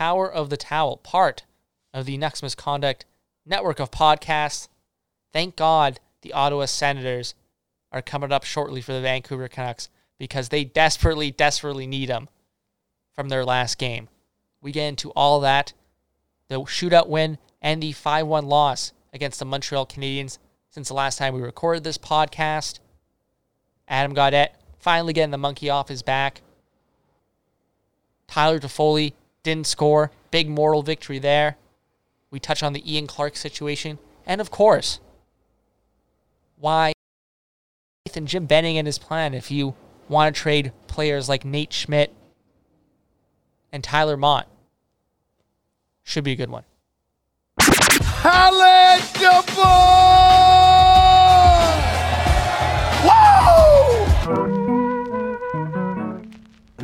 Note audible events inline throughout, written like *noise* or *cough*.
Power of the Towel, part of the Nucks Misconduct network of podcasts. Thank God the Ottawa Senators are coming up shortly for the Vancouver Canucks because they desperately, desperately need them from their last game. We get into all that the shootout win and the 5 1 loss against the Montreal Canadiens since the last time we recorded this podcast. Adam Gaudette finally getting the monkey off his back. Tyler Toffoli didn't score. Big moral victory there. We touch on the Ian Clark situation. And of course, why and Jim Benning and his plan if you want to trade players like Nate Schmidt and Tyler Motte. Should be a good one.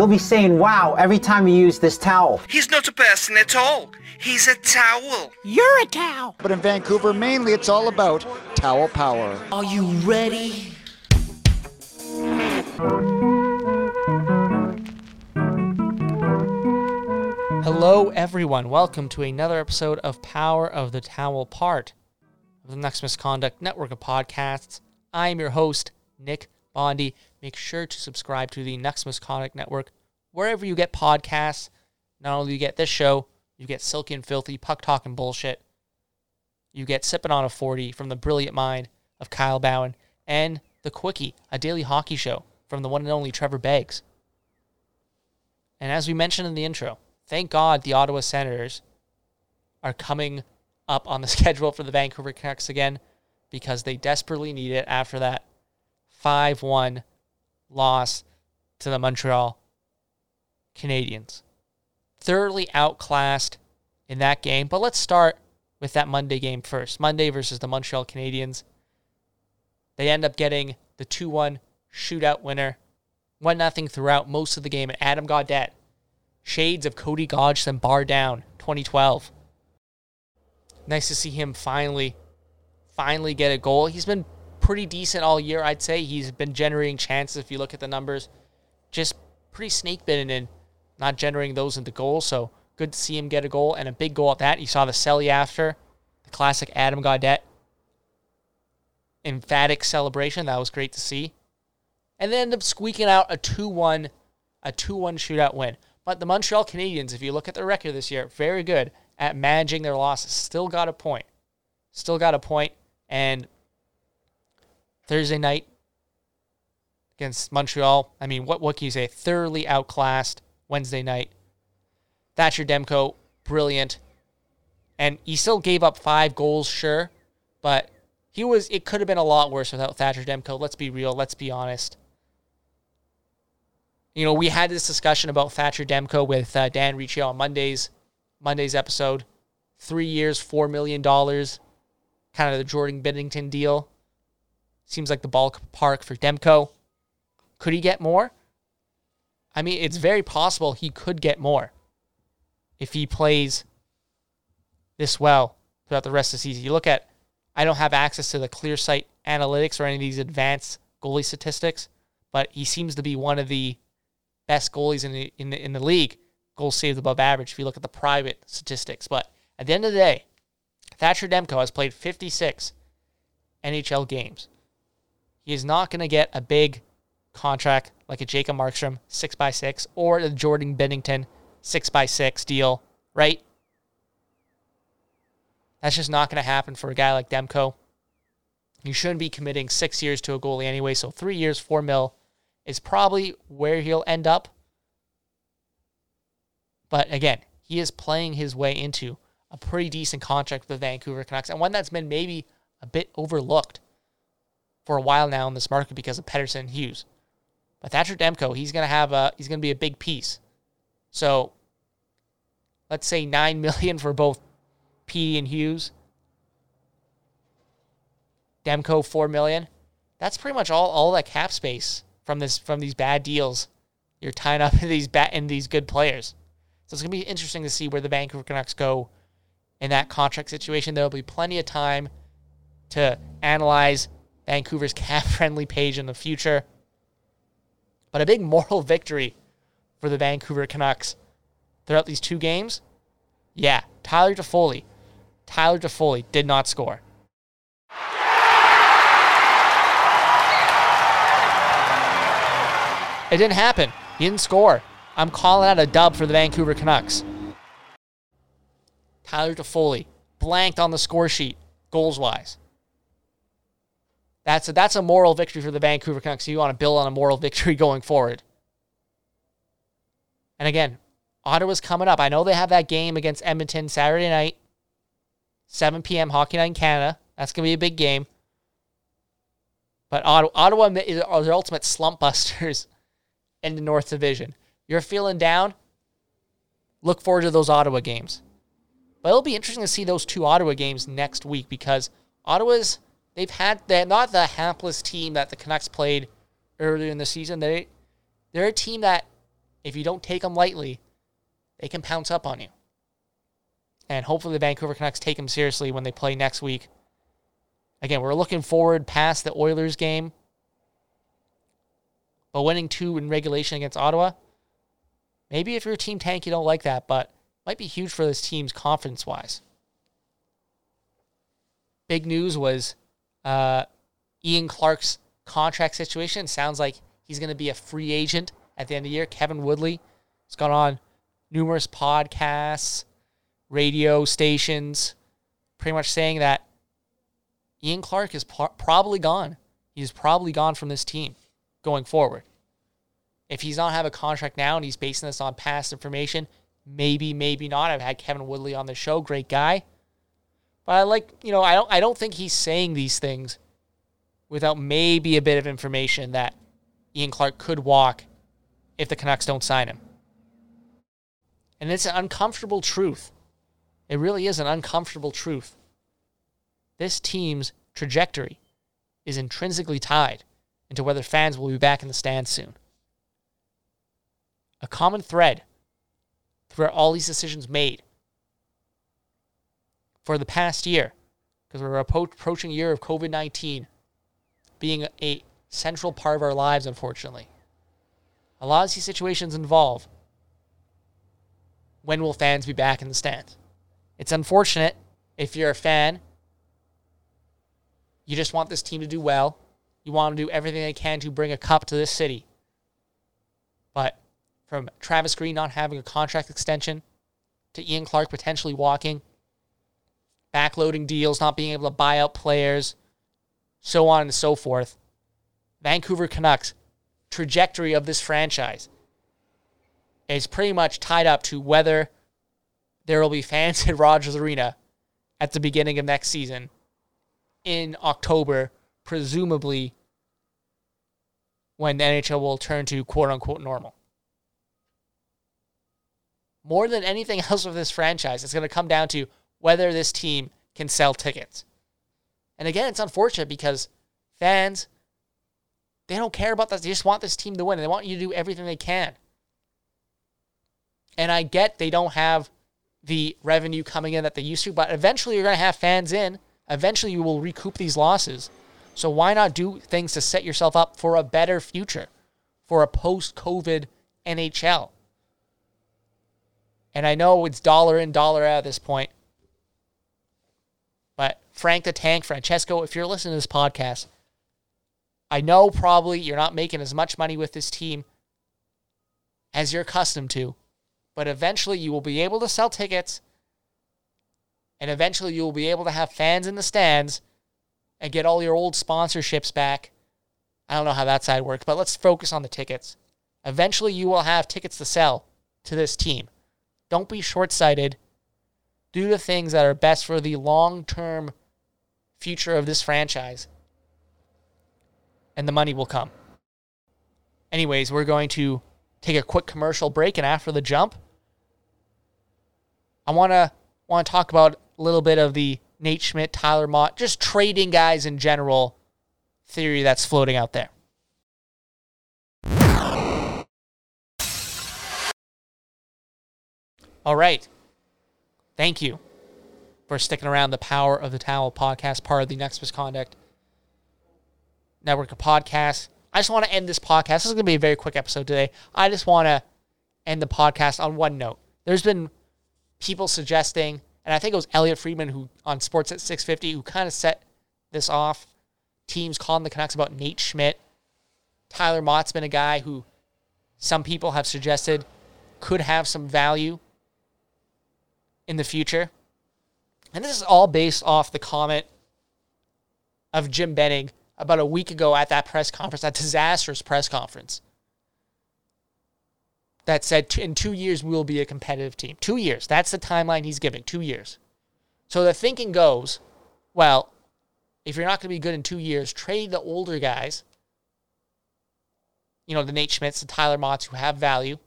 You'll be saying wow every time you use this towel. He's not a person at all. He's a towel. You're a towel. But in Vancouver, mainly it's all about towel power. Are you ready? Hello, everyone. Welcome to another episode of Power of the Towel, part of the Nucks Misconduct Network of podcasts. I am your host, Nick Bondi. Make sure to subscribe to the Nucks Misconduct Network wherever you get podcasts. Not only you get this show, you get Silky and Filthy, Puck Talk and Bullshit. You get Sipping on a 40 from the brilliant mind of Kyle Bowen, and The Quickie, a daily hockey show from the one and only Trevor Beggs. And as we mentioned in the intro, thank God the Ottawa Senators are coming up on the *laughs* schedule for the Vancouver Canucks again because they desperately need it after that 5 1 loss to the Montreal Canadiens. Thoroughly outclassed in that game. But let's start with that Monday game first. Monday versus the Montreal Canadiens. They end up getting the 2 1 shootout winner. 1 0 throughout most of the game. And Adam Gaudette, shades of Cody Hodgson, bar down, 2012. Nice to see him finally, finally get a goal. He's been pretty decent all year, I'd say. He's been generating chances if you look at the numbers. Just pretty snake bitten and not generating those into goals. So good to see him get a goal and a big goal at that. You saw the celly after, the classic Adam Gaudette emphatic celebration. That was great to see. And then end up squeaking out a 2 1 a 2 1 shootout win. But the Montreal Canadiens, if you look at their record this year, very good at managing their losses. Still got a point. Still got a point. And Thursday night against Montreal, I mean, what, what can you say? Thoroughly outclassed Wednesday night. Thatcher Demko, brilliant. And he still gave up five goals, sure. But he was it could have been a lot worse without Thatcher Demko. Let's be real, let's be honest. You know, we had this discussion about Thatcher Demko with uh, Dan Riccio on Monday's Monday's episode. Three years, four million dollars, kind of the Jordan Binnington deal. Seems like the ballpark for Demko. Could he get more? I mean, it's very possible he could get more if he plays this well throughout the rest of the season. You look at, I don't have access to the clear sight analytics or any of these advanced goalie statistics, but he seems to be one of the best goalies in the, in the, in the league, goals saved above average if you look at the private statistics. But at the end of the day, Thatcher Demko has played 56 NHL games. He is not going to get a big contract like a Jacob Markstrom 6x6 or a Jordan Binnington 6x6 deal, right? That's just not going to happen for a guy like Demko. You shouldn't be committing six years to a goalie anyway, so three years, four mil is probably where he'll end up. But again, he is playing his way into a pretty decent contract with the Vancouver Canucks and one that's been maybe a bit overlooked for a while now in this market because of Pettersson and Hughes. But Thatcher Demko, he's gonna have a he's gonna be a big piece. So let's say nine *laughs* million for both Petey and Hughes. Demko four million. That's pretty much all all that cap space from this from these bad deals. You're tying up in *laughs* these bad in these good players. So it's gonna be interesting to see where the Vancouver Canucks go in that contract situation. There'll be plenty of time to analyze Vancouver's *laughs* cap friendly page in the future. But a big moral victory for the Vancouver Canucks throughout these two games. Yeah, Tyler Toffoli. Tyler Toffoli did not score. It didn't happen. He didn't score. I'm calling out a dub for the Vancouver Canucks. Tyler Toffoli blanked on the score sheet, goals wise. That's a, that's a moral victory for the Vancouver Canucks. You want to build on a moral victory *laughs* going forward. And again, Ottawa's coming up. I know they have that game against Edmonton Saturday night, 7 p.m. Hockey Night in Canada. That's going to be a big game. But Ottawa, are the ultimate slump busters *laughs* in the North Division. You're feeling down? Look forward to those Ottawa games. But it'll be interesting to see those two Ottawa games next week because Ottawa's they've had they're not the hapless team that the Canucks played earlier in the season. They they're a team that if you don't take them lightly, they can pounce up on you. And hopefully the Vancouver Canucks take them seriously when they play next week. Again, we're looking forward past the Oilers game. But winning two in regulation against Ottawa, maybe if you're a team tank, you don't like that, but might be huge for this team's confidence wise. Big news was uh, Ian Clark's contract situation. Sounds like he's going to be a free agent at the end of the year. Kevin Woodley has gone on numerous podcasts, radio stations, pretty much saying that Ian Clark is par- probably gone. He's probably gone from this team going forward. If he's not have a contract now and he's basing this on past information, maybe, maybe not. I've had Kevin Woodley on the show, great guy. But I like, you know, I don't I don't think he's saying these things without maybe a bit of information that Ian Clark could walk if the Canucks don't sign him. And it's an uncomfortable truth. It really is an uncomfortable truth. This team's trajectory is intrinsically tied into whether fans will be back in the stands soon. A common thread throughout all these decisions made for the past year, because we're approaching a year of COVID 19 being a central part of our lives, unfortunately. A lot of these situations involve when will fans be back in the stands? It's unfortunate if you're a fan, you just want this team to do well. You want to do everything they can to bring a cup to this city. But from Travis Green not having a contract extension to Ian Clark potentially walking, backloading deals, not being able to buy out players, so on and so forth. Vancouver Canucks trajectory of this franchise is pretty much tied up to whether there will be fans *laughs* at Rogers Arena at the beginning of next season in October, presumably when the NHL will turn to quote unquote normal more than anything *laughs* else with this franchise, it's going to come down to whether this team can sell tickets. And again, it's unfortunate because fans, they don't care about this. They just want this team to win. They want you to do everything they can. And I get they don't have the revenue coming in that they used to, but eventually you're going to have fans in. Eventually you will recoup these losses. So why not do things to set yourself up for a better future, for a post COVID NHL? And I know it's dollar in, dollar out at this point. But Frank the Tank, Francesco, if you're listening to this podcast, I know probably you're not making as much money with this team as you're accustomed to, but eventually you will be able to sell tickets and eventually you will be able to have fans in the stands and get all your old sponsorships back. I don't know how that side works, but let's focus on the tickets. Eventually you will have tickets to sell to this team. Don't be short sighted. Do the things that are best for the long term future of this franchise. And the money will come. Anyways, we're going to take a quick commercial break, and after the jump, I want to want to talk about a little bit of the Nate Schmidt, Tyler Motte, just trading guys in general theory that's floating out there. All right. Thank you for sticking around the Power of the Towel podcast, part of the Nucks Misconduct Network of podcasts. I just want to end this podcast. This is going to be a very quick episode today. I just want to end the podcast on one note. There's been people suggesting, and I think it was Elliotte Friedman who on Sportsnet 650 who kind of set this off. Teams calling the Canucks about Nate Schmidt. Tyler Motte's been a guy who some people have suggested could have some value in the future. And this is all based off the comment of Jim Benning about a week ago at that press conference, that disastrous press conference, that said in two years we will be a competitive team. Two years. That's the timeline he's giving. Two years. So the thinking goes, well, if you're not going to be good in two years, trade the older guys. You know, the Nate Schmidts, the Tyler Mottes who have value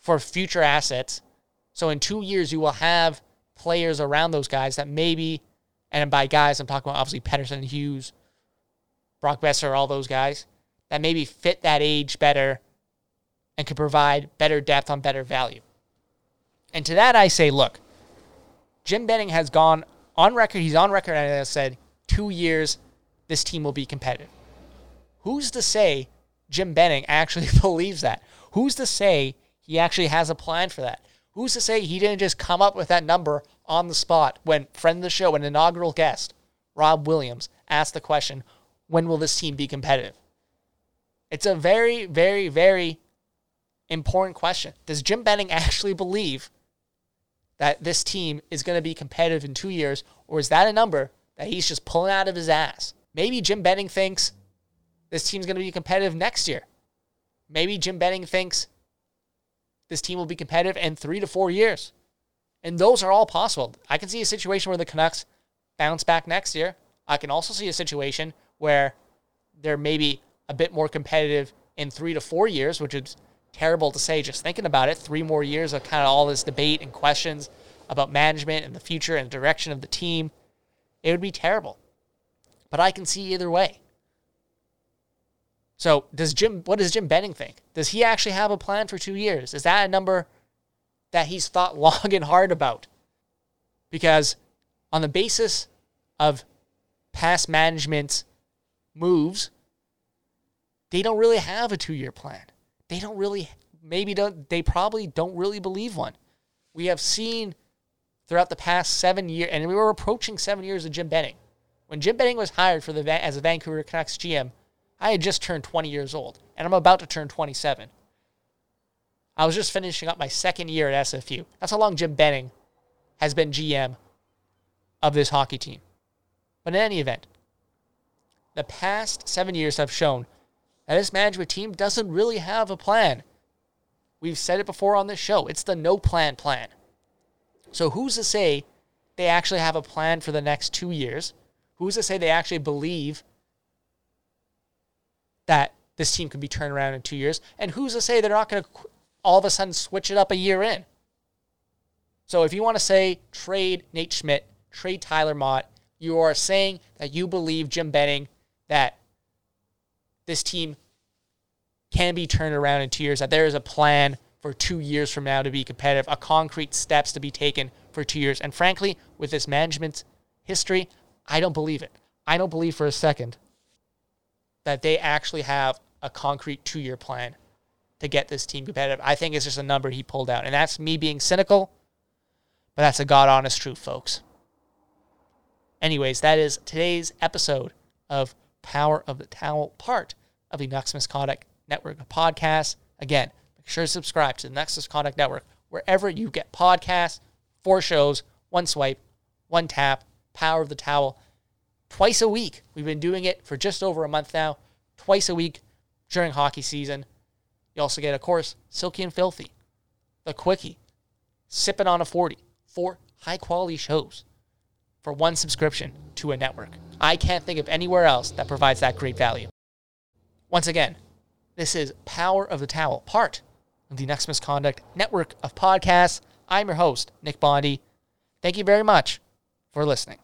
for future assets. So in two years, you will have players around those guys that maybe, and by guys, I'm talking about obviously Pettersson, Hughes, Brock Boeser, all those guys that maybe fit that age better and could provide better depth on better value. And to that, I say, look, Jim Benning has gone on record. He's on record and has said two years, this team will be competitive. Who's to say Jim Benning actually *laughs* believes that? Who's to say he actually has a plan for that? Who's to say he didn't just come up with that number on the spot when friend of the show, an inaugural guest, Rob Williams, asked the question, when will this team be competitive? It's a very, very, very important question. Does Jim Benning actually believe that this team is going to be competitive in two years, or is that a number that he's just pulling out of his ass? Maybe Jim Benning thinks this team's going to be competitive next year. Maybe Jim Benning thinks this team will be competitive in three to four years. And those are all possible. I can see a situation where the Canucks bounce back next year. I can also see a situation where they're maybe a bit more competitive in three to four years, which is terrible to say just thinking about it. Three more years of kind of all this debate and questions about management and the future and the direction of the team. It would be terrible. But I can see either way. So does Jim what does Jim Benning think? Does he actually have a plan for two years? Is that a number that he's thought *laughs* long and hard about? Because on the basis of past management's moves, they don't really have a two year plan. They don't really, maybe don't, they probably don't really believe one. We have seen throughout the past seven years, and we were approaching seven years of Jim Benning. When Jim Benning was hired for the as a Vancouver Canucks GM, I had just turned 20 years old, and I'm about to turn 27. I was just finishing up my second year at SFU. That's how long Jim Benning has been GM of this hockey team. But in any event, the past seven years have shown that this management team doesn't really have a plan. We've said it before on this show. It's the no plan plan. So who's to say they actually have a plan for the next two years? Who's to say they actually believe that this team can be turned around in two years? And who's to say they're not going to all of a sudden switch it up a year in? So if you want to say trade Nate Schmidt, trade Tyler Motte, you are saying that you believe Jim Benning that this team can be turned around in two years, that there is a plan for two years from now to be competitive, a concrete steps to be taken for two years. And frankly, with this management's history, I don't believe it. I don't believe for a second that they actually have a concrete two year plan to get this team competitive. I think it's just a number he pulled out. And that's me being cynical, but that's a God honest truth, folks. Anyways, that is today's episode of Power of the Towel, part of the Nucks Misconduct Network podcast. Again, make sure to subscribe to the Nucks Misconduct Network wherever you get podcasts, four shows, one swipe, one tap, Power of the Towel, twice a week. We've been doing it for just over a month now, twice a week during hockey season. You also get, of course, Silky and Filthy, The Quickie, Sipping on a 40, four high quality shows for one subscription to a network. I can't think of anywhere else that provides that great value. Once again, this is Power of the Towel, part of the Nucks Misconduct Network of podcasts. I'm your host, Nick Bondi. Thank you very much for listening.